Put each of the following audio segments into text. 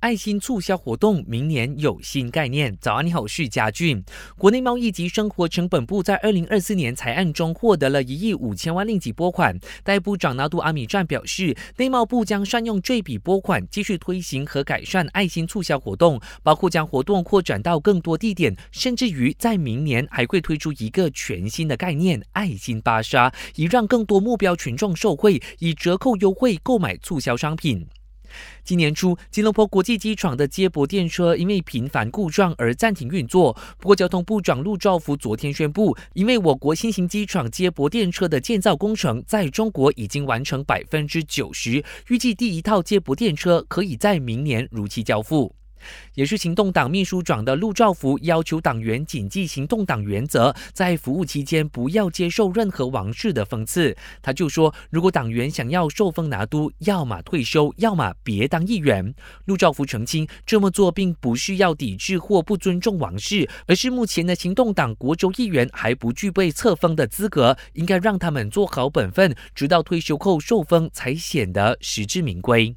爱心促销活动明年有新概念。早安，你好，我是嘉俊。国内贸易及生活成本部在二零二四年财案中获得了一亿五千万令吉拨款。代部长纳杜阿米站表示，内贸部将善用这笔拨款，继续推行和改善爱心促销活动，包括将活动扩展到更多地点，甚至于在明年还会推出一个全新的概念——爱心巴莎，以让更多目标群众受惠，以折扣优惠购买促销商品。今年初，吉隆坡国际机场的接驳电车因为频繁故障而暂停运作。不过，交通部长陆兆福昨天宣布，因为我国新型机场接驳电车的建造工程在中国已经完成百分之九十，预计第一套接驳电车可以在明年如期交付。也是行动党秘书长的陆兆福要求党员谨记行动党原则，在服务期间不要接受任何王室的讽刺。他就说，如果党员想要受封拿督，要么退休，要么别当议员。陆兆福澄清，这么做并不是要抵制或不尊重王室，而是目前的行动党国州议员还不具备册封的资格，应该让他们做好本分，直到退休后受封才显得实至名归。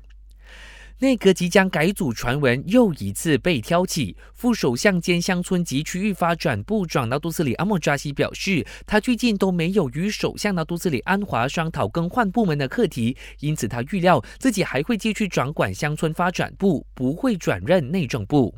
内阁即将改组传闻又一次被挑起。副首相兼乡村及区域发展部长纳杜斯里阿莫扎西表示，他最近都没有与首相纳杜斯里安华商讨更换部门的课题，因此他预料自己还会继续掌管乡村发展部，不会转任内政部。